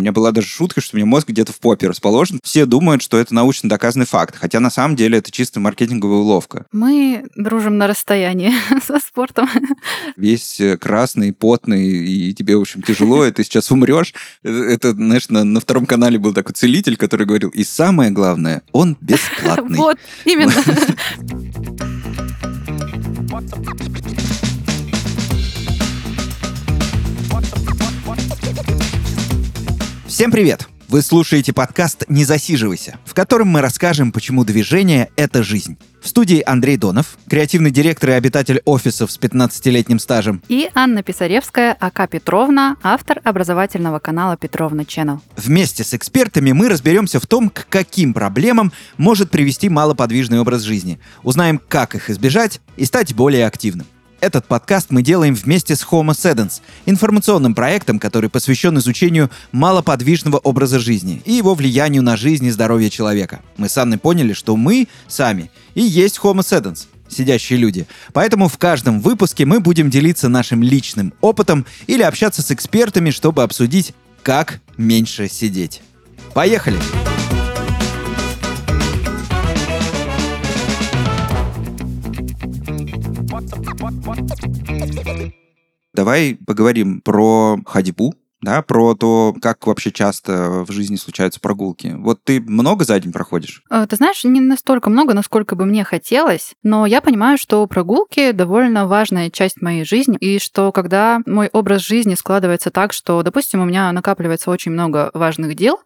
Меня была даже шутка, что у меня мозг где-то в попе расположен. Все думают, что это научно доказанный факт, хотя на самом деле это чисто маркетинговая уловка. Мы дружим на расстоянии со спортом. Весь э, красный, потный, и тебе, в общем, тяжело, и ты сейчас умрешь. Э, это, знаешь, на, на втором канале был такой целитель, который говорил, и самое главное, он бесплатный. Вот, именно. Всем привет! Вы слушаете подкаст «Не засиживайся», в котором мы расскажем, почему движение — это жизнь. В студии Андрей Донов, креативный директор и обитатель офисов с 15-летним стажем. И Анна Писаревская, АК Петровна, автор образовательного канала Петровна Channel. Вместе с экспертами мы разберемся в том, к каким проблемам может привести малоподвижный образ жизни. Узнаем, как их избежать и стать более активным. Этот подкаст мы делаем вместе с Homo Sedens, информационным проектом, который посвящен изучению малоподвижного образа жизни и его влиянию на жизнь и здоровье человека. Мы с Анной поняли, что мы сами и есть Homo Sedens, сидящие люди. Поэтому в каждом выпуске мы будем делиться нашим личным опытом или общаться с экспертами, чтобы обсудить, как меньше сидеть. Поехали! Поехали! Давай поговорим про ходьбу, да, про то, как вообще часто в жизни случаются прогулки. Вот ты много за день проходишь? Э, ты знаешь, не настолько много, насколько бы мне хотелось, но я понимаю, что прогулки довольно важная часть моей жизни, и что когда мой образ жизни складывается так, что, допустим, у меня накапливается очень много важных дел,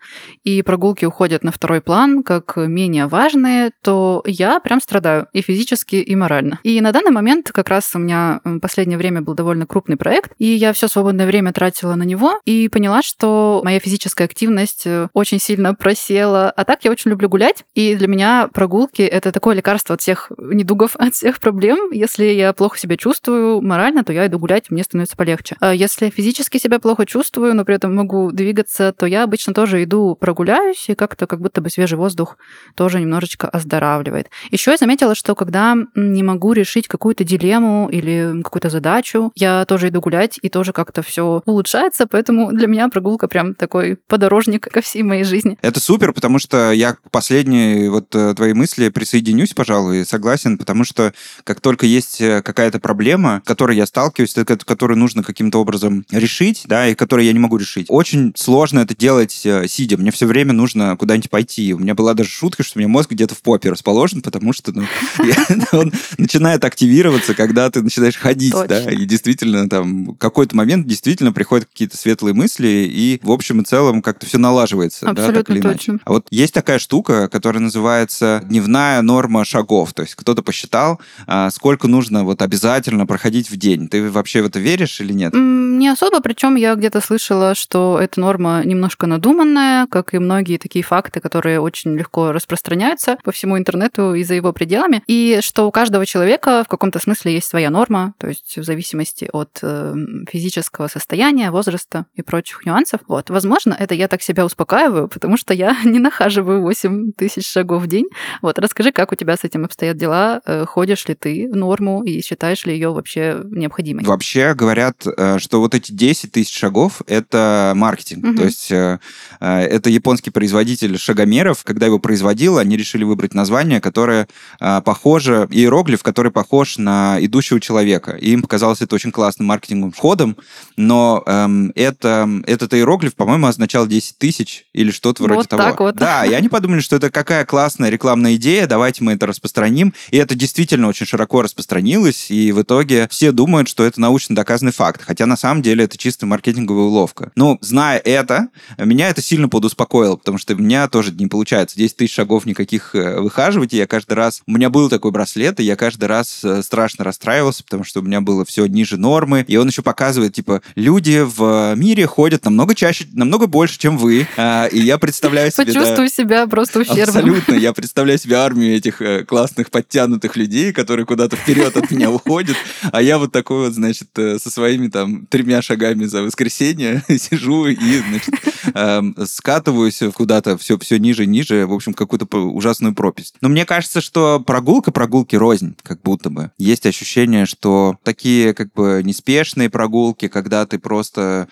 и прогулки уходят на второй план как менее важные, то я прям страдаю и физически, и морально. И на данный момент как раз у меня в последнее время был довольно крупный проект, и я все свободное время тратила на него, и поняла, что моя физическая активность э, очень сильно просела. А так я очень люблю гулять, и для меня прогулки — это такое лекарство от всех недугов, от всех проблем. Если я плохо себя чувствую морально, то я иду гулять, мне становится полегче. А если физически себя плохо чувствую, но при этом могу двигаться, то я обычно тоже иду прогуляюсь, и как-то как будто бы свежий воздух тоже немножечко оздоравливает. Еще я заметила, что когда не могу решить какую-то дилемму или какую-то задачу, я тоже иду гулять, и тоже как-то все улучшается, поэтому Поэтому для меня прогулка прям такой подорожник ко всей моей жизни. Это супер, потому что я к последней вот э, твоей мысли присоединюсь, пожалуй, согласен, потому что как только есть э, какая-то проблема, с которой я сталкиваюсь, которую нужно каким-то образом решить, да, и которую я не могу решить, очень сложно это делать э, сидя. Мне все время нужно куда-нибудь пойти. У меня была даже шутка, что у меня мозг где-то в попе расположен, потому что ну, он начинает активироваться, когда ты начинаешь ходить, да, и действительно там какой-то момент действительно приходят какие-то светлые светлые мысли, и в общем и целом как-то все налаживается, Абсолютно да, так или точно. иначе. А вот есть такая штука, которая называется дневная норма шагов. То есть кто-то посчитал, а, сколько нужно вот обязательно проходить в день. Ты вообще в это веришь или нет? Не особо, причем я где-то слышала, что эта норма немножко надуманная, как и многие такие факты, которые очень легко распространяются по всему интернету и за его пределами, и что у каждого человека в каком-то смысле есть своя норма, то есть в зависимости от э, физического состояния, возраста и прочих нюансов. Вот, возможно, это я так себя успокаиваю, потому что я не нахаживаю 8 тысяч шагов в день. Вот, расскажи, как у тебя с этим обстоят дела? Э, ходишь ли ты в норму и считаешь ли ее вообще необходимой? Вообще говорят, э, что вот эти 10 тысяч шагов — это маркетинг. Угу. То есть э, это японский производитель шагомеров. Когда его производил, они решили выбрать название, которое похоже, иероглиф, который похож на идущего человека. И им показалось это очень классным маркетинговым входом, но эм, это это, этот иероглиф, по-моему, означал 10 тысяч или что-то вроде вот того. Так вот. Да, и они подумали, что это какая классная рекламная идея, давайте мы это распространим. И это действительно очень широко распространилось, и в итоге все думают, что это научно доказанный факт, хотя на самом деле это чисто маркетинговая уловка. Ну, зная это, меня это сильно подуспокоило, потому что у меня тоже не получается 10 тысяч шагов никаких э, выхаживать, и я каждый раз... У меня был такой браслет, и я каждый раз э, страшно расстраивался, потому что у меня было все ниже нормы, и он еще показывает, типа, люди в мире мире ходят намного чаще, намного больше, чем вы. А, и я представляю себе... Почувствую да, себя просто ущербным. Абсолютно. Я представляю себе армию этих э, классных, подтянутых людей, которые куда-то вперед от меня уходят. А я вот такой вот, значит, э, со своими там тремя шагами за воскресенье сижу и, значит, эм, скатываюсь куда-то все, все ниже, ниже, в общем, какую-то ужасную пропасть. Но мне кажется, что прогулка прогулки рознь, как будто бы. Есть ощущение, что такие как бы неспешные прогулки, когда ты просто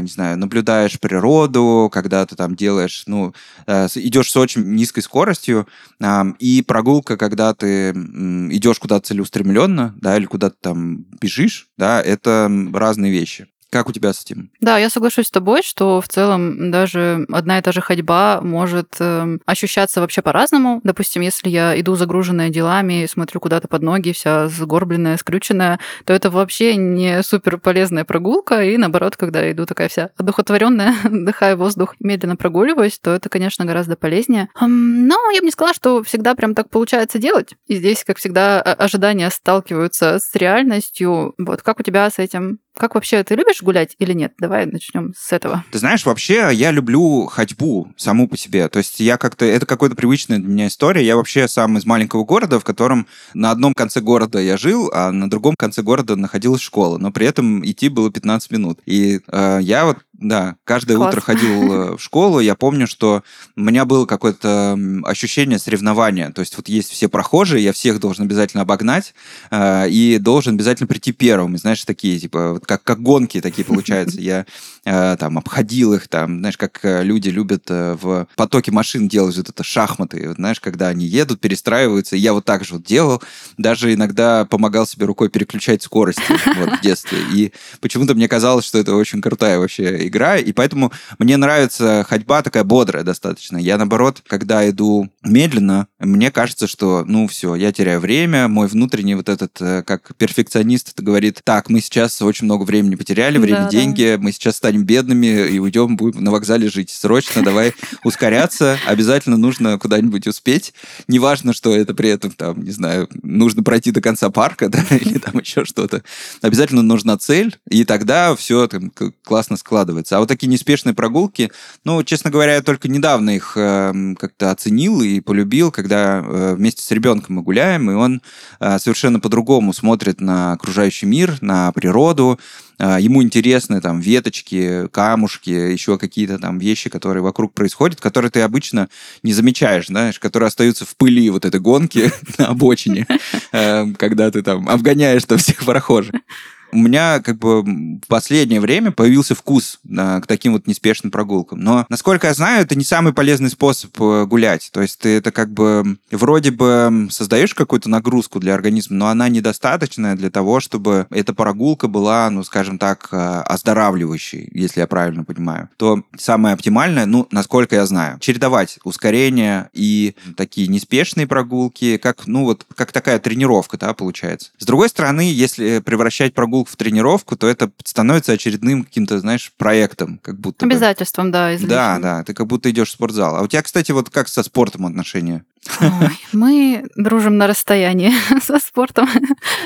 не знаю, наблюдаешь природу, когда ты там делаешь, ну, э, идешь с очень низкой скоростью, и прогулка, когда ты идешь куда-то целеустремленно, да, или куда-то там бежишь, да, это разные вещи. Как у тебя с этим? Да, я соглашусь с тобой, что в целом даже одна и та же ходьба может э, ощущаться вообще по-разному. Допустим, если я иду загруженная делами, смотрю куда-то под ноги, вся сгорбленная, скрюченная, то это вообще не супер полезная прогулка. И наоборот, когда иду такая вся одухотворенная, вдыхаю воздух, медленно прогуливаюсь, то это, конечно, гораздо полезнее. Но я бы не сказала, что всегда прям так получается делать. И здесь, как всегда, ожидания сталкиваются с реальностью. Вот как у тебя с этим? Как вообще, ты любишь гулять или нет? Давай начнем с этого. Ты знаешь, вообще я люблю ходьбу саму по себе. То есть я как-то... Это какая-то привычная для меня история. Я вообще сам из маленького города, в котором на одном конце города я жил, а на другом конце города находилась школа. Но при этом идти было 15 минут. И э, я вот да, каждое Класс. утро ходил э, в школу. Я помню, что у меня было какое-то ощущение соревнования. То есть вот есть все прохожие, я всех должен обязательно обогнать э, и должен обязательно прийти первым. И, знаешь, такие, типа, вот как, как гонки такие получаются. Я э, там обходил их, там, знаешь, как э, люди любят э, в потоке машин делать вот это шахматы. Вот, знаешь, когда они едут, перестраиваются. Я вот так же вот делал. Даже иногда помогал себе рукой переключать скорости вот, в детстве. И почему-то мне казалось, что это очень крутая вообще игра, и поэтому мне нравится ходьба такая бодрая достаточно. Я, наоборот, когда иду медленно, мне кажется, что, ну, все, я теряю время, мой внутренний вот этот, э, как перфекционист, это говорит, так, мы сейчас очень много времени потеряли, время, да, деньги, да. мы сейчас станем бедными и уйдем, будем на вокзале жить. Срочно давай ускоряться, обязательно нужно куда-нибудь успеть. Неважно, что это при этом, там, не знаю, нужно пройти до конца парка, да, или там еще что-то. Обязательно нужна цель, и тогда все там классно складывается становится. А вот такие неспешные прогулки, ну, честно говоря, я только недавно их э, как-то оценил и полюбил, когда э, вместе с ребенком мы гуляем, и он э, совершенно по-другому смотрит на окружающий мир, на природу, э, ему интересны там веточки, камушки, еще какие-то там вещи, которые вокруг происходят, которые ты обычно не замечаешь, знаешь, которые остаются в пыли вот этой гонки на обочине, э, когда ты там обгоняешь там всех прохожих у меня как бы в последнее время появился вкус к таким вот неспешным прогулкам. Но, насколько я знаю, это не самый полезный способ э, гулять. То есть ты это как бы вроде бы создаешь какую-то нагрузку для организма, но она недостаточная для того, чтобы эта прогулка была, ну, скажем так, э, оздоравливающей, если я правильно понимаю. То самое оптимальное, ну, насколько я знаю, чередовать ускорение и такие неспешные прогулки, как, ну, вот, как такая тренировка, да, получается. С другой стороны, если превращать прогулку прогулку в тренировку, то это становится очередным каким-то, знаешь, проектом, как будто Обязательством, бы. да, излишним. Да, да, ты как будто идешь в спортзал. А у тебя, кстати, вот как со спортом отношения? Ой, мы дружим на расстоянии со спортом.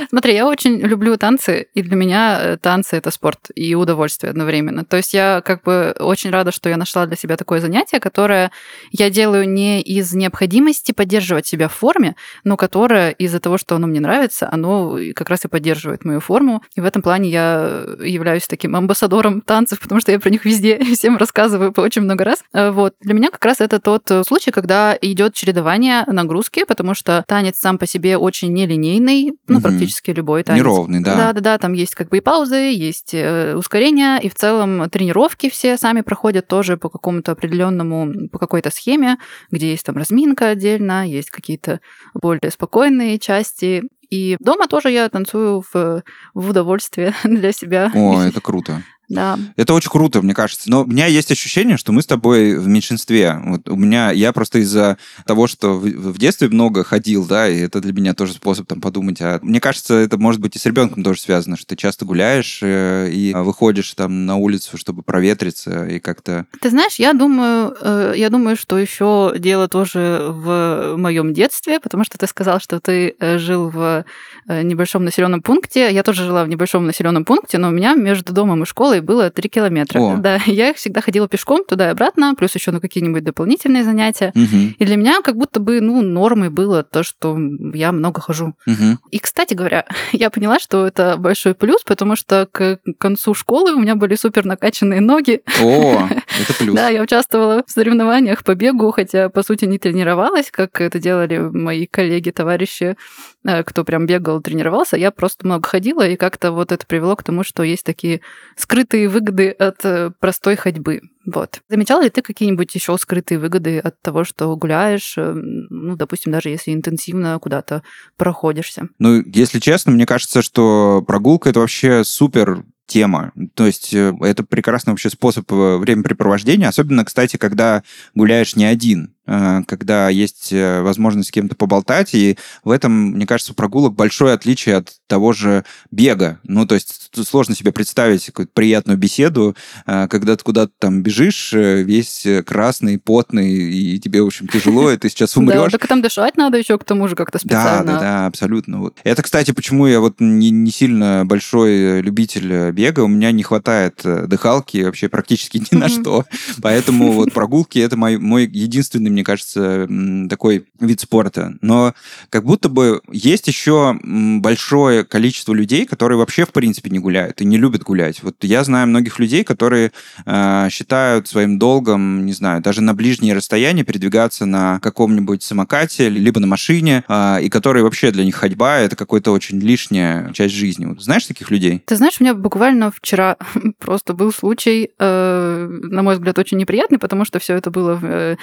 Смотри, я очень люблю танцы, и для меня э, танцы это спорт и удовольствие одновременно. То есть я как бы очень рада, что я нашла для себя такое занятие, которое я делаю не из необходимости поддерживать себя в форме, но которое из-за того, что оно мне нравится, оно как раз и поддерживает мою форму. И в этом плане я являюсь таким амбассадором танцев, потому что я про них везде всем рассказываю по очень много раз. Э, вот. Для меня как раз это тот случай, когда идет чередование чередование нагрузки, потому что танец сам по себе очень нелинейный, ну, угу. практически любой танец. Неровный, да. Да-да-да, там есть как бы и паузы, есть э, ускорения, и в целом тренировки все сами проходят тоже по какому-то определенному, по какой-то схеме, где есть там разминка отдельно, есть какие-то более спокойные части. И дома тоже я танцую в, в удовольствие для себя. О, это круто. Да. Это очень круто, мне кажется. Но у меня есть ощущение, что мы с тобой в меньшинстве. Вот у меня, я просто из-за того, что в, в детстве много ходил, да, и это для меня тоже способ там подумать. А мне кажется, это может быть и с ребенком тоже связано, что ты часто гуляешь э, и выходишь там на улицу, чтобы проветриться и как-то. Ты знаешь, я думаю, э, я думаю, что еще дело тоже в моем детстве, потому что ты сказал, что ты э, жил в э, небольшом населенном пункте. Я тоже жила в небольшом населенном пункте, но у меня между домом и школой было 3 километра. О. Да, я их всегда ходила пешком туда и обратно, плюс еще на какие-нибудь дополнительные занятия. Угу. И для меня как будто бы, ну, нормой было то, что я много хожу. Угу. И, кстати говоря, я поняла, что это большой плюс, потому что к концу школы у меня были супер накачанные ноги. О, это плюс. Да, я участвовала в соревнованиях по бегу, хотя, по сути, не тренировалась, как это делали мои коллеги, товарищи, э, кто прям бегал, тренировался. Я просто много ходила, и как-то вот это привело к тому, что есть такие скрытые скрытые выгоды от э, простой ходьбы. Вот. Замечал ли ты какие-нибудь еще скрытые выгоды от того, что гуляешь, э, ну, допустим, даже если интенсивно куда-то проходишься? Ну, если честно, мне кажется, что прогулка это вообще супер тема. То есть э, это прекрасный вообще способ времяпрепровождения, особенно, кстати, когда гуляешь не один. Э, когда есть э, возможность с кем-то поболтать, и в этом, мне кажется, прогулок большое отличие от того же бега. Ну, то есть сложно себе представить какую-то приятную беседу, э, когда ты куда-то там бежишь, весь красный, потный, и тебе, в общем, тяжело, и ты сейчас умрешь. Да, так там дышать надо еще к тому же как-то специально. Да, да, да, абсолютно. Вот. Это, кстати, почему я вот не, не сильно большой любитель бега, у меня не хватает дыхалки вообще практически ни на что, поэтому вот прогулки — это мой, мой единственный мне кажется, такой вид спорта. Но как будто бы есть еще большое количество людей, которые вообще, в принципе, не гуляют и не любят гулять. Вот я знаю многих людей, которые э, считают своим долгом, не знаю, даже на ближние расстояния передвигаться на каком-нибудь самокате, либо на машине, э, и которые вообще для них ходьба — это какая-то очень лишняя часть жизни. Вот знаешь таких людей? Ты знаешь, у меня буквально вчера просто был случай, э, на мой взгляд, очень неприятный, потому что все это было в э,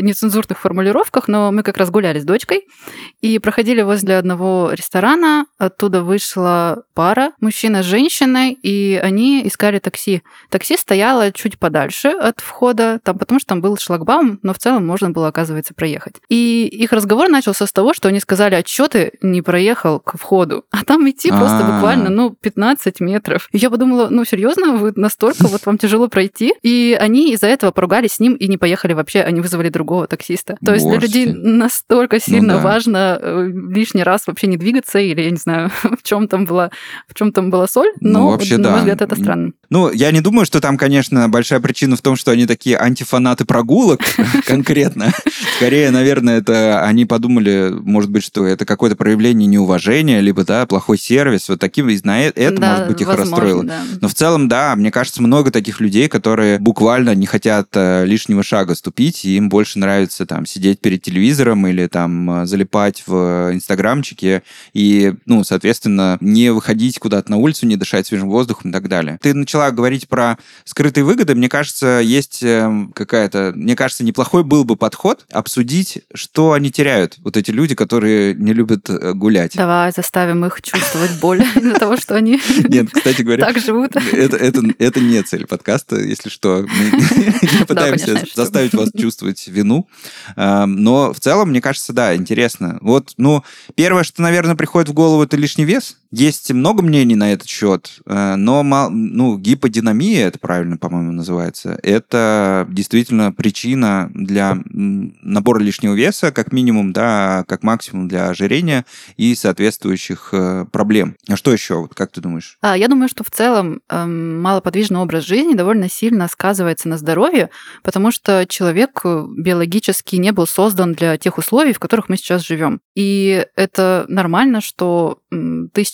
не нецензурных формулировках, но мы как раз гуляли с дочкой и проходили возле одного ресторана. Оттуда вышла пара, мужчина с женщиной, и они искали такси. Такси стояло чуть подальше от входа, там, потому что там был шлагбаум, но в целом можно было, оказывается, проехать. И их разговор начался с того, что они сказали, а что ты не проехал к входу? А там идти просто а. буквально, ну, 15 метров. И я подумала, ну, серьезно, вы настолько, вот вам тяжело пройти? И они из-за этого поругались с ним и не поехали вообще, они вызвали другого таксиста. То есть для людей настолько ну сильно ну, да. важно э, лишний раз вообще не двигаться, или я не знаю, в чем там была, в чем там была соль, ну, но, ну, вообще, на да. мой взгляд, это странно. Ну, я не думаю, что там, конечно, большая причина в том, что они такие антифанаты прогулок конкретно. Скорее, наверное, это они подумали, может быть, что это какое-то проявление неуважения, либо, да, плохой сервис, вот таким, и на это, может быть, их расстроило. Но в целом, да, мне кажется, много таких людей, которые буквально не хотят э, лишнего шага ступить, и им больше нравится нравится там сидеть перед телевизором или там э, залипать в инстаграмчике и, ну, соответственно, не выходить куда-то на улицу, не дышать свежим воздухом и так далее. Ты начала говорить про скрытые выгоды. Мне кажется, есть эм, какая-то, мне кажется, неплохой был бы подход обсудить, что они теряют, вот эти люди, которые не любят э, гулять. Давай заставим их чувствовать боль из-за того, что они Нет, кстати говоря, так живут. Это, не цель подкаста, если что. Мы пытаемся заставить вас чувствовать вину, Эм, но в целом, мне кажется, да, интересно. Вот, ну, первое, что, наверное, приходит в голову, это лишний вес. Есть много мнений на этот счет, э, но ну, гиподинамия, это правильно, по-моему, называется, это действительно причина для набора лишнего веса, как минимум, да, как максимум для ожирения и соответствующих э, проблем. А что еще? Вот как ты думаешь? А, я думаю, что в целом эм, малоподвижный образ жизни довольно сильно сказывается на здоровье, потому что человек биологически не был создан для тех условий, в которых мы сейчас живем. И это нормально, что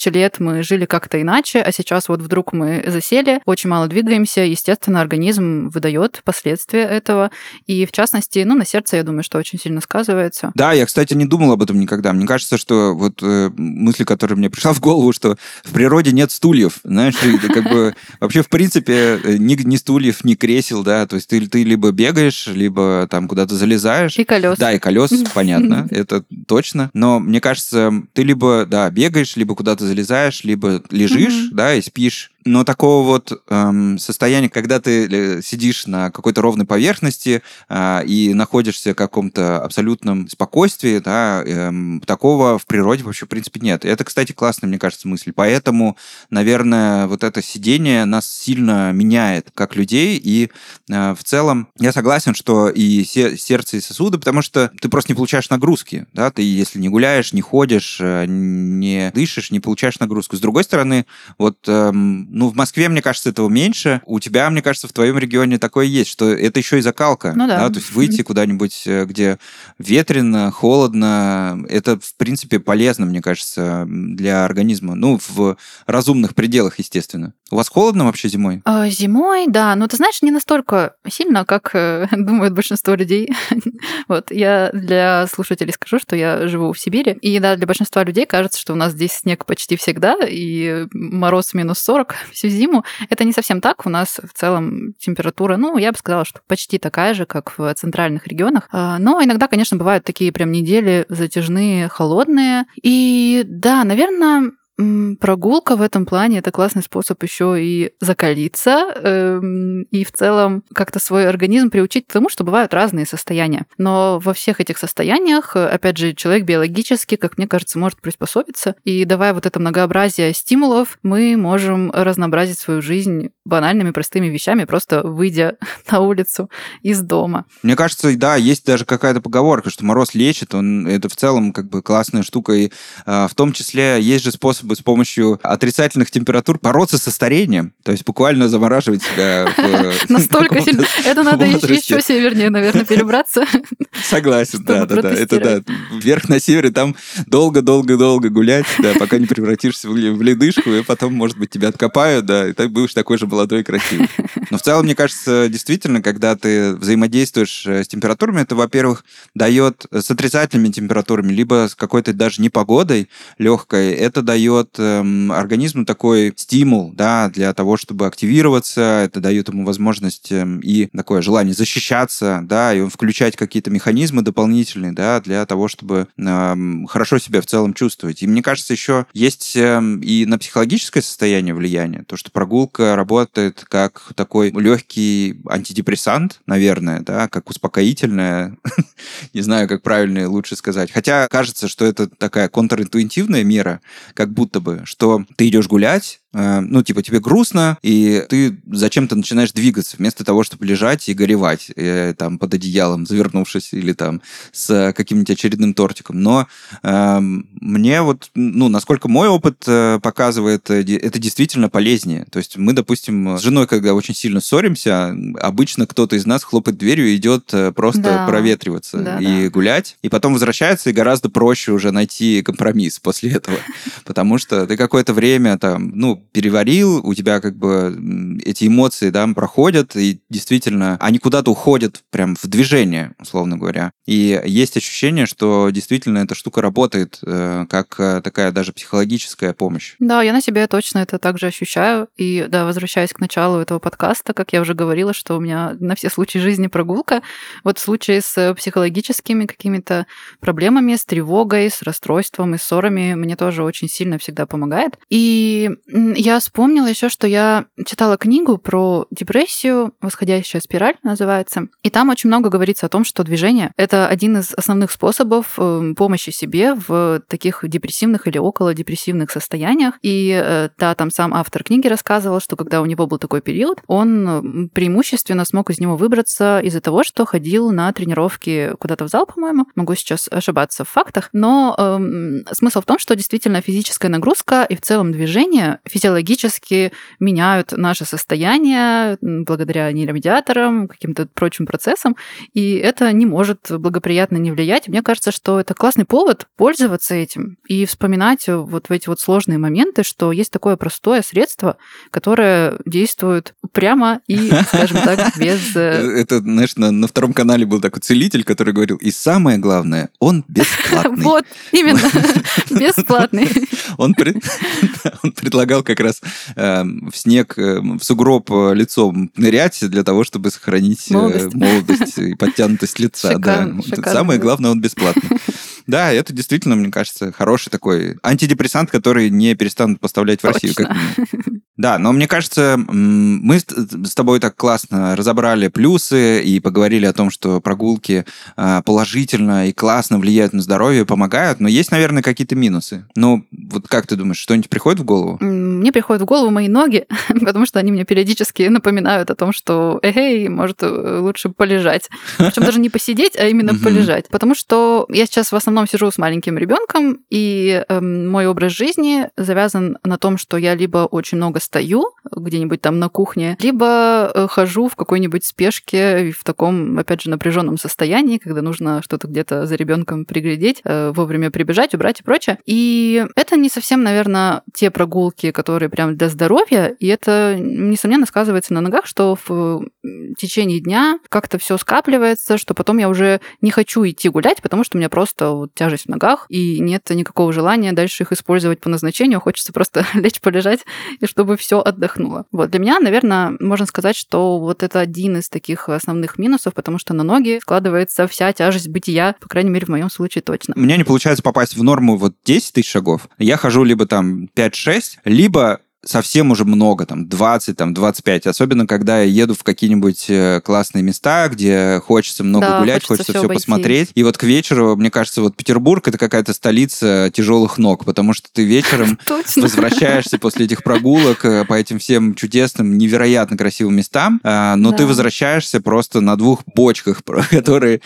тысячи лет мы жили как-то иначе, а сейчас вот вдруг мы засели, очень мало двигаемся, естественно, организм выдает последствия этого, и в частности, ну, на сердце, я думаю, что очень сильно сказывается. Да, я, кстати, не думал об этом никогда. Мне кажется, что вот э, мысль, которая мне пришла в голову, что в природе нет стульев, знаешь, как бы вообще, в принципе, э, ни, ни стульев, ни кресел, да, то есть ты, ты либо бегаешь, либо там куда-то залезаешь. И колес. Да, и колес, понятно, это точно. Но мне кажется, ты либо, да, бегаешь, либо куда-то залезаешь, либо лежишь, mm-hmm. да, и спишь, но такого вот эм, состояния, когда ты э, сидишь на какой-то ровной поверхности э, и находишься в каком-то абсолютном спокойствии, да, эм, такого в природе вообще, в принципе, нет. Это, кстати, классная, мне кажется, мысль. Поэтому, наверное, вот это сидение нас сильно меняет как людей. И э, в целом я согласен, что и сердце, и сосуды, потому что ты просто не получаешь нагрузки. Да? Ты, если не гуляешь, не ходишь, э, не дышишь, не получаешь нагрузку. С другой стороны, вот эм, ну, в Москве, мне кажется, этого меньше. У тебя, мне кажется, в твоем регионе такое есть, что это еще и закалка. Ну да. да? То есть выйти куда-нибудь, э, где ветрено, холодно, это, в принципе, полезно, мне кажется, для организма. Ну, в разумных пределах, естественно. У вас холодно вообще зимой? А, зимой, да. Но ты знаешь, не настолько сильно, как э, думают большинство людей. вот я для слушателей скажу, что я живу в Сибири. И да, для большинства людей кажется, что у нас здесь снег почти всегда, и мороз минус 40 всю зиму. Это не совсем так. У нас в целом температура, ну, я бы сказала, что почти такая же, как в центральных регионах. А, но иногда, конечно, бывают такие прям недели затяжные, холодные. И да, наверное, Прогулка в этом плане это классный способ еще и закалиться эм, и в целом как-то свой организм приучить к тому, что бывают разные состояния. Но во всех этих состояниях, опять же, человек биологически, как мне кажется, может приспособиться. И давая вот это многообразие стимулов, мы можем разнообразить свою жизнь банальными простыми вещами, просто выйдя на улицу из дома. Мне кажется, да, есть даже какая-то поговорка, что мороз лечит, он это в целом как бы классная штука, и э, в том числе есть же способы с помощью отрицательных температур бороться со старением, то есть буквально замораживать себя. Настолько сильно. Это надо еще севернее, наверное, перебраться. Согласен, да, да, да. Это да. Вверх на севере там долго-долго-долго гулять, да, пока не превратишься в ледышку, и потом, может быть, тебя откопают, да, и ты будешь такой же молодой и красивый. Но в целом, мне кажется, действительно, когда ты взаимодействуешь э, с температурами, это, во-первых, дает с отрицательными температурами, либо с какой-то даже непогодой легкой, это дает эм, организму такой стимул, да, для того, чтобы активироваться, это дает ему возможность эм, и такое желание защищаться, да, и включать какие-то механизмы дополнительные, да, для того, чтобы эм, хорошо себя в целом чувствовать. И мне кажется, еще есть эм, и на психологическое состояние влияние, то, что прогулка работает как такой легкий антидепрессант, наверное, да, как успокоительное. Не знаю, как правильно лучше сказать. Хотя кажется, что это такая контринтуитивная мера, как будто бы, что ты идешь гулять, ну, типа, тебе грустно, и ты зачем-то начинаешь двигаться, вместо того, чтобы лежать и горевать, и, э, там, под одеялом, завернувшись, или там с каким-нибудь очередным тортиком. Но э, мне вот, ну, насколько мой опыт э, показывает, это действительно полезнее. То есть мы, допустим, с женой, когда очень сильно ссоримся, обычно кто-то из нас хлопает дверью и идет просто да. проветриваться да, и да. гулять, и потом возвращается, и гораздо проще уже найти компромисс после этого, потому что ты какое-то время там, ну, переварил, у тебя как бы эти эмоции, да, проходят, и действительно они куда-то уходят прям в движение, условно говоря. И есть ощущение, что действительно эта штука работает э, как э, такая даже психологическая помощь. Да, я на себе точно это также ощущаю. И да, возвращаясь к началу этого подкаста, как я уже говорила, что у меня на все случаи жизни прогулка. Вот в случае с психологическими какими-то проблемами, с тревогой, с расстройством и ссорами мне тоже очень сильно всегда помогает. И я вспомнила еще, что я читала книгу про депрессию, восходящая спираль называется, и там очень много говорится о том, что движение — это один из основных способов э, помощи себе в таких депрессивных или около депрессивных состояниях. И э, да, там сам автор книги рассказывал, что когда у него был такой период, он преимущественно смог из него выбраться из-за того, что ходил на тренировки куда-то в зал, по-моему. Могу сейчас ошибаться в фактах, но э, смысл в том, что действительно физическая нагрузка и в целом движение, физиологически физиологически меняют наше состояние благодаря нейромедиаторам, каким-то прочим процессам, и это не может благоприятно не влиять. Мне кажется, что это классный повод пользоваться этим и вспоминать вот в эти вот сложные моменты, что есть такое простое средство, которое действует прямо и, скажем так, без... Э, это, знаешь, на, на втором канале был такой целитель, который говорил, и самое главное, он бесплатный. Вот, именно, бесплатный. Он предлагал как раз э, в снег, э, в сугроб э, лицом нырять для того, чтобы сохранить молодость, молодость и подтянутость лица. Самое главное, он бесплатный. Да, это действительно, мне кажется, хороший такой антидепрессант, который не перестанут поставлять в Россию. Как да, но мне кажется, мы с тобой так классно разобрали плюсы и поговорили о том, что прогулки положительно и классно влияют на здоровье, помогают, но есть, наверное, какие-то минусы. Ну, вот как ты думаешь, что-нибудь приходит в голову? Мне приходят в голову мои ноги, потому что они мне периодически напоминают о том, что, эй, может, э, лучше полежать. Причем даже не посидеть, а именно полежать. Потому что я сейчас в основном основном сижу с маленьким ребенком, и э, мой образ жизни завязан на том, что я либо очень много стою где-нибудь там на кухне, либо э, хожу в какой-нибудь спешке в таком, опять же, напряженном состоянии, когда нужно что-то где-то за ребенком приглядеть, э, вовремя прибежать, убрать и прочее. И это не совсем, наверное, те прогулки, которые прям для здоровья, и это, несомненно, сказывается на ногах, что в течение дня как-то все скапливается, что потом я уже не хочу идти гулять, потому что у меня просто вот тяжесть в ногах, и нет никакого желания дальше их использовать по назначению. Хочется просто лечь, полежать, и чтобы все отдохнуло. Вот для меня, наверное, можно сказать, что вот это один из таких основных минусов, потому что на ноги складывается вся тяжесть бытия, по крайней мере, в моем случае точно. У меня не получается попасть в норму вот 10 тысяч шагов. Я хожу либо там 5-6, либо совсем уже много, там, 20, там, 25. Особенно, когда я еду в какие-нибудь э, классные места, где хочется много да, гулять, хочется, хочется все посмотреть. И вот к вечеру, мне кажется, вот Петербург — это какая-то столица тяжелых ног, потому что ты вечером возвращаешься после этих прогулок э, по этим всем чудесным, невероятно красивым местам, э, но ты возвращаешься просто на двух бочках, которые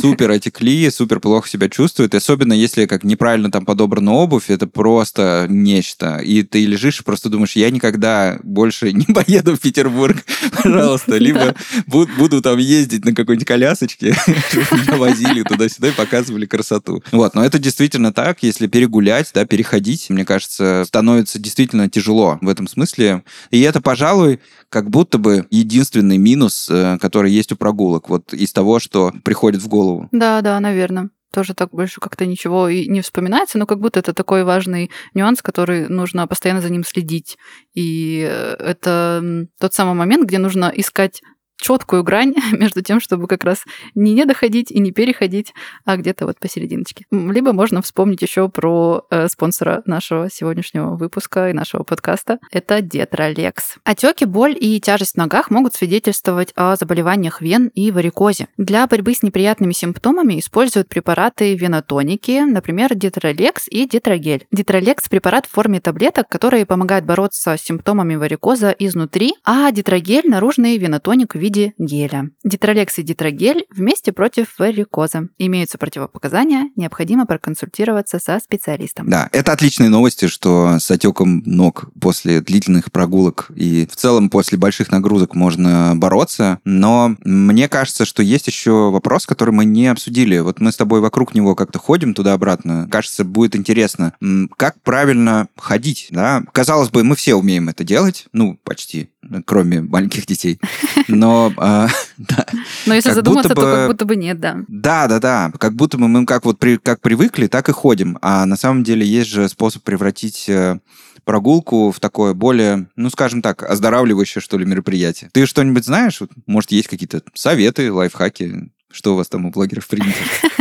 супер отекли, супер плохо себя чувствуют. Особенно, если как неправильно там подобрана обувь, это просто нечто. И ты лежишь просто думаешь, я никогда больше не поеду в Петербург, пожалуйста, либо буду там ездить на какой-нибудь колясочке, меня возили туда-сюда и показывали красоту. Вот, но это действительно так, если перегулять, да, переходить, мне кажется, становится действительно тяжело в этом смысле. И это, пожалуй, как будто бы единственный минус, э, который есть у прогулок, вот из того, что приходит в голову. Да, да, наверное тоже так больше как-то ничего и не вспоминается, но как будто это такой важный нюанс, который нужно постоянно за ним следить. И э, это тот самый момент, где нужно искать четкую грань между тем, чтобы как раз не не доходить и не переходить, а где-то вот посерединочке. Либо можно вспомнить еще про э, спонсора нашего сегодняшнего выпуска и нашего подкаста. Это Детролекс. Отеки, боль и тяжесть в ногах могут свидетельствовать о заболеваниях вен и варикозе. Для борьбы с неприятными симптомами используют препараты венотоники, например, Детролекс и Детрогель. Детролекс – препарат в форме таблеток, которые помогают бороться с симптомами варикоза изнутри, а Детрогель – наружный венотоник в виде виде геля. Дитролекс и дитрогель вместе против варикоза. Имеются противопоказания, необходимо проконсультироваться со специалистом. Да, это отличные новости, что с отеком ног после длительных прогулок и в целом после больших нагрузок можно бороться, но мне кажется, что есть еще вопрос, который мы не обсудили. Вот мы с тобой вокруг него как-то ходим туда-обратно. Кажется, будет интересно, как правильно ходить, да? Казалось бы, мы все умеем это делать, ну, почти, кроме маленьких детей. Но, э, да, Но если задуматься, бы, то как будто бы нет, да. Да, да, да. Как будто бы мы как вот при, как привыкли, так и ходим. А на самом деле есть же способ превратить э, прогулку в такое более, ну, скажем так, оздоравливающее, что ли, мероприятие. Ты что-нибудь знаешь? Может, есть какие-то советы, лайфхаки? Что у вас там у блогеров принято?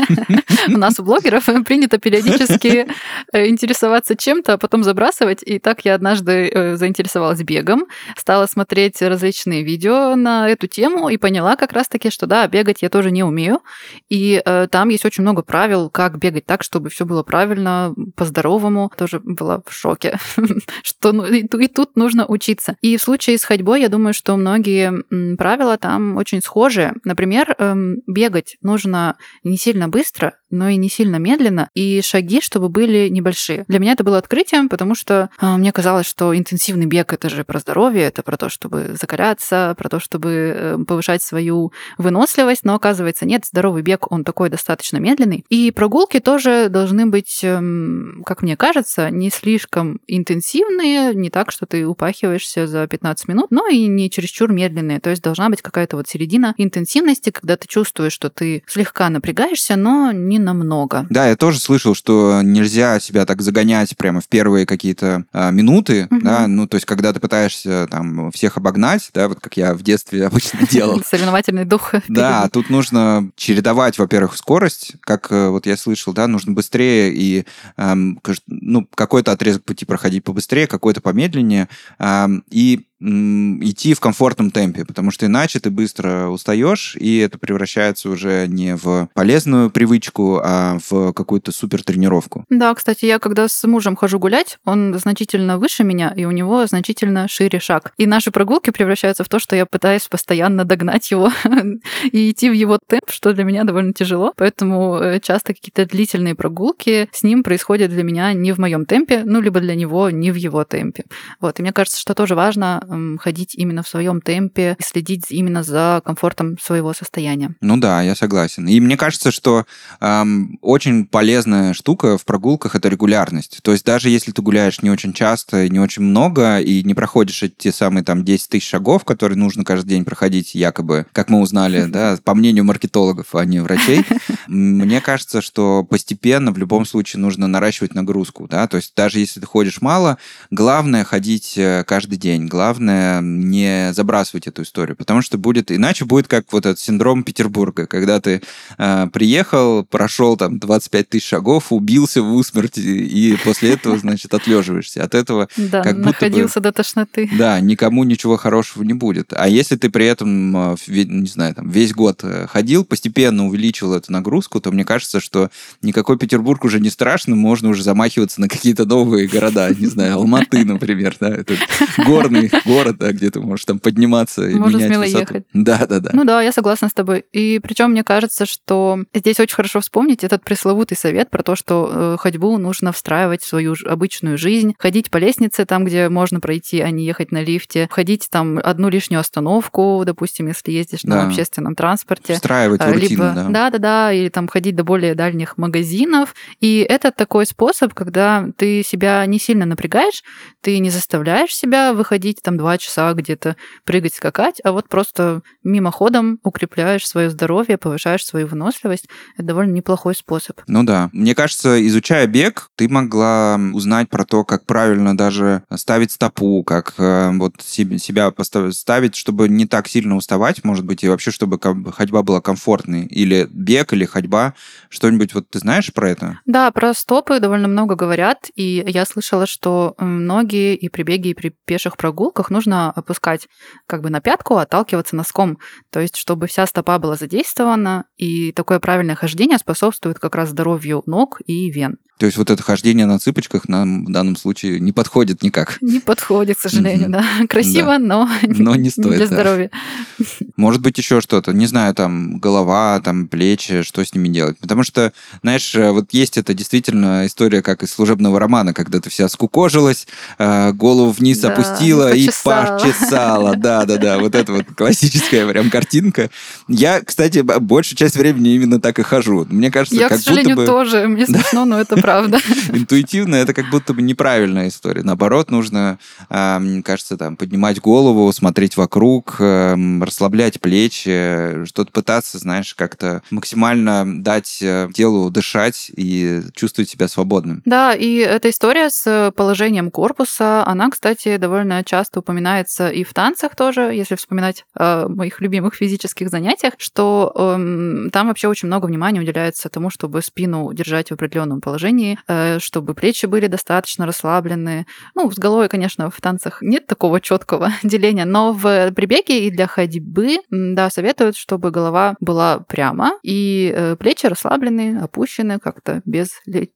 У нас у блогеров принято периодически э, интересоваться чем-то, а потом забрасывать. И так я однажды э, заинтересовалась бегом, стала смотреть различные видео на эту тему и поняла как раз-таки, что да, бегать я тоже не умею. И э, там есть очень много правил, как бегать так, чтобы все было правильно, по-здоровому. Тоже была в шоке, что ну, и тут нужно учиться. И в случае с ходьбой, я думаю, что многие правила там очень схожи. Например, эм, бегать нужно не сильно быстро, но и не сильно медленно, и шаги, чтобы были небольшие. Для меня это было открытием, потому что э, мне казалось, что интенсивный бег это же про здоровье, это про то, чтобы закаляться, про то, чтобы э, повышать свою выносливость, но оказывается нет, здоровый бег, он такой достаточно медленный. И прогулки тоже должны быть, э, как мне кажется, не слишком интенсивные, не так, что ты упахиваешься за 15 минут, но и не чересчур медленные. То есть должна быть какая-то вот середина интенсивности, когда ты чувствуешь, что ты слегка напрягаешься, но не не намного. Да, я тоже слышал, что нельзя себя так загонять прямо в первые какие-то а, минуты, угу. да, ну, то есть, когда ты пытаешься там всех обогнать, да, вот как я в детстве обычно делал. Соревновательный дух. Да, тут нужно чередовать, во-первых, скорость, как э, вот я слышал, да, нужно быстрее и, ну, какой-то отрезок пути проходить побыстрее, какой-то помедленнее, и идти в комфортном темпе, потому что иначе ты быстро устаешь, и это превращается уже не в полезную привычку, а в какую-то супер тренировку. Да, кстати, я когда с мужем хожу гулять, он значительно выше меня, и у него значительно шире шаг. И наши прогулки превращаются в то, что я пытаюсь постоянно догнать его и идти в его темп, что для меня довольно тяжело. Поэтому э, часто какие-то длительные прогулки с ним происходят для меня не в моем темпе, ну, либо для него не в его темпе. Вот. И мне кажется, что тоже важно ходить именно в своем темпе и следить именно за комфортом своего состояния. Ну да, я согласен. И мне кажется, что эм, очень полезная штука в прогулках это регулярность. То есть даже если ты гуляешь не очень часто, не очень много и не проходишь эти самые там 10 тысяч шагов, которые нужно каждый день проходить, якобы, как мы узнали, да, по мнению маркетологов, а не врачей, мне кажется, что постепенно в любом случае нужно наращивать нагрузку, да, то есть даже если ты ходишь мало, главное ходить э, каждый день, главное не забрасывать эту историю, потому что будет, иначе будет как вот этот синдром Петербурга, когда ты э, приехал, прошел там 25 тысяч шагов, убился в усмерть, и после этого, значит, отлеживаешься. От этого да, как находился бы, до тошноты. Да, никому ничего хорошего не будет. А если ты при этом, э, не знаю, там, весь год э, ходил, постепенно увеличивал эту нагрузку, то мне кажется, что никакой Петербург уже не страшно, можно уже замахиваться на какие-то новые города, не знаю, Алматы, например, да, это горный город, да, где ты можешь там подниматься и Можно менять смело высоту. ехать. Да, да, да. Ну да, я согласна с тобой. И причем мне кажется, что здесь очень хорошо вспомнить этот пресловутый совет про то, что э, ходьбу нужно встраивать в свою обычную жизнь, ходить по лестнице там, где можно пройти, а не ехать на лифте, ходить там одну лишнюю остановку, допустим, если ездишь да. на общественном транспорте. Встраивать а, рутину, либо, да. Да, да, да, или там ходить до более дальних магазинов. И это такой способ, когда ты себя не сильно напрягаешь, ты не заставляешь себя выходить там два часа где-то прыгать, скакать, а вот просто мимоходом укрепляешь свое здоровье, повышаешь свою выносливость. Это довольно неплохой способ. Ну да. Мне кажется, изучая бег, ты могла узнать про то, как правильно даже ставить стопу, как э, вот себя ставить, чтобы не так сильно уставать, может быть, и вообще, чтобы ходьба была комфортной. Или бег, или ходьба. Что-нибудь вот ты знаешь про это? Да, про стопы довольно много говорят, и я слышала, что многие и при беге, и при пеших прогулках нужно опускать как бы на пятку, отталкиваться носком. То есть, чтобы вся стопа была задействована, и такое правильное хождение способствует как раз здоровью ног и вен. То есть вот это хождение на цыпочках нам в данном случае не подходит никак. Не подходит, к сожалению, да. Красиво, да. но, но не стоит. Для здоровья. Может быть, еще что-то. Не знаю, там голова, там плечи, что с ними делать. Потому что, знаешь, вот есть это действительно история, как из служебного романа, когда ты вся скукожилась, э, голову вниз да, опустила почесала. и почесала. Да, да, да. Вот это вот классическая прям картинка. Я, кстати, большую часть времени именно так и хожу. Мне кажется, Я, как к сожалению, будто бы... тоже. Мне смешно, но это правда. Интуитивно это как будто бы неправильная история. Наоборот, нужно, а, мне кажется, там, поднимать голову, смотреть вокруг, эм, расслаблять плечи, что-то пытаться, знаешь, как-то максимально дать э, телу дышать и чувствовать себя свободным. Да, и эта история с положением корпуса, она, кстати, довольно часто упоминается и в танцах тоже, если вспоминать о моих любимых физических занятиях, что э, там вообще очень много внимания уделяется тому, чтобы спину держать в определенном положении, э, Э, чтобы плечи были достаточно расслаблены. Ну, с головой, конечно, в танцах нет такого четкого деления, но в прибеге и для ходьбы, да, советуют, чтобы голова была прямо и э, плечи расслаблены, опущены как-то без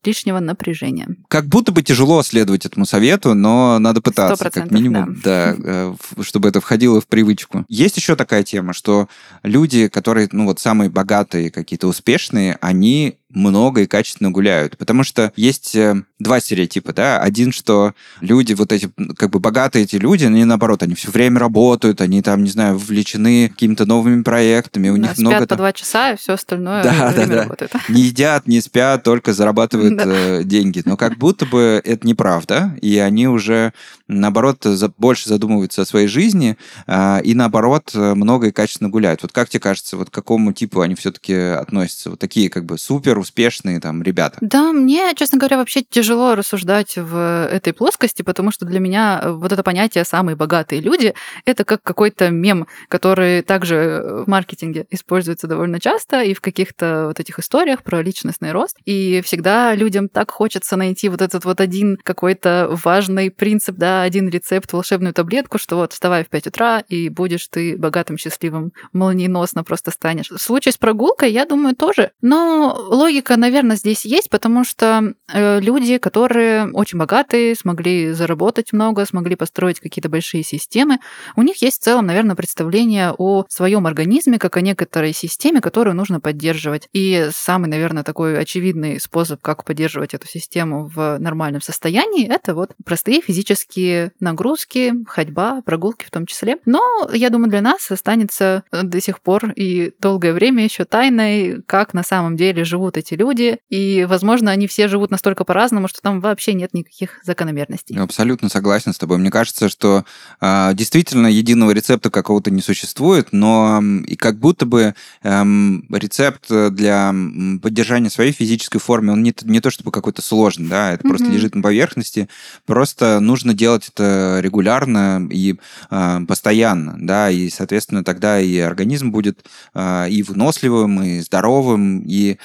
лишнего напряжения. Как будто бы тяжело следовать этому совету, но надо пытаться, как минимум, да. да, э, чтобы это входило в привычку. Есть еще такая тема, что люди, которые, ну вот самые богатые, какие-то успешные, они много и качественно гуляют. Потому что есть э, два стереотипа, да. Один, что люди, вот эти, как бы богатые эти люди, они наоборот, они все время работают, они там, не знаю, вовлечены какими-то новыми проектами, у да, них спят много... по там... два часа, и все остальное да, да, да. работает. Не едят, не спят, только зарабатывают э, деньги. Но как будто бы это неправда, и они уже, наоборот, больше задумываются о своей жизни, а, и наоборот, много и качественно гуляют. Вот как тебе кажется, вот к какому типу они все-таки относятся? Вот такие как бы супер успешные там ребята. Да, мне, честно говоря, вообще тяжело рассуждать в этой плоскости, потому что для меня вот это понятие «самые богатые люди» — это как какой-то мем, который также в маркетинге используется довольно часто и в каких-то вот этих историях про личностный рост. И всегда людям так хочется найти вот этот вот один какой-то важный принцип, да, один рецепт, волшебную таблетку, что вот вставай в 5 утра, и будешь ты богатым, счастливым, молниеносно просто станешь. В случае с прогулкой, я думаю, тоже. Но логика, наверное, здесь есть, потому что э, люди, которые очень богатые, смогли заработать много, смогли построить какие-то большие системы, у них есть в целом, наверное, представление о своем организме, как о некоторой системе, которую нужно поддерживать. И самый, наверное, такой очевидный способ, как поддерживать эту систему в нормальном состоянии, это вот простые физические нагрузки, ходьба, прогулки в том числе. Но я думаю, для нас останется до сих пор и долгое время еще тайной, как на самом деле живут эти люди. И, возможно, они все живут настолько по-разному, что там вообще нет никаких закономерностей. Абсолютно согласен с тобой. Мне кажется, что э, действительно единого рецепта какого-то не существует, но и как будто бы эм, рецепт для поддержания своей физической формы, он не, не то чтобы какой-то сложный, да, это mm-hmm. просто лежит на поверхности, просто нужно делать это регулярно и э, постоянно, да, и, соответственно, тогда и организм будет э, и выносливым, и здоровым, и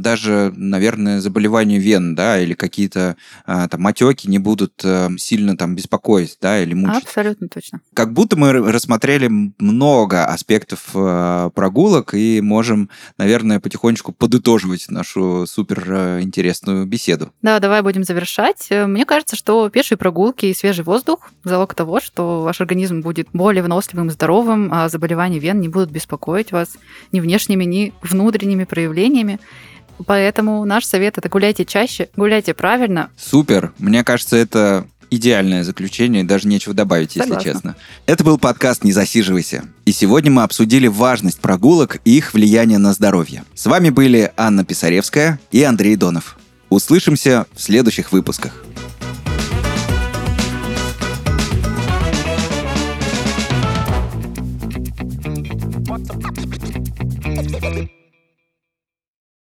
даже, наверное, заболевания вен, да, или какие-то э, там отеки не будут э, сильно там беспокоить, да, или мучить. Абсолютно точно. Как будто мы рассмотрели много аспектов э, прогулок и можем, наверное, потихонечку подытоживать нашу супер интересную беседу. Да, давай будем завершать. Мне кажется, что пешие прогулки и свежий воздух – залог того, что ваш организм будет более выносливым, здоровым, а заболевания вен не будут беспокоить вас ни внешними, ни внутренними проявлениями. Поэтому наш совет это гуляйте чаще, гуляйте правильно. Супер. Мне кажется, это идеальное заключение, даже нечего добавить, Согласна. если честно. Это был подкаст «Не засиживайся». И сегодня мы обсудили важность прогулок и их влияние на здоровье. С вами были Анна Писаревская и Андрей Донов. Услышимся в следующих выпусках.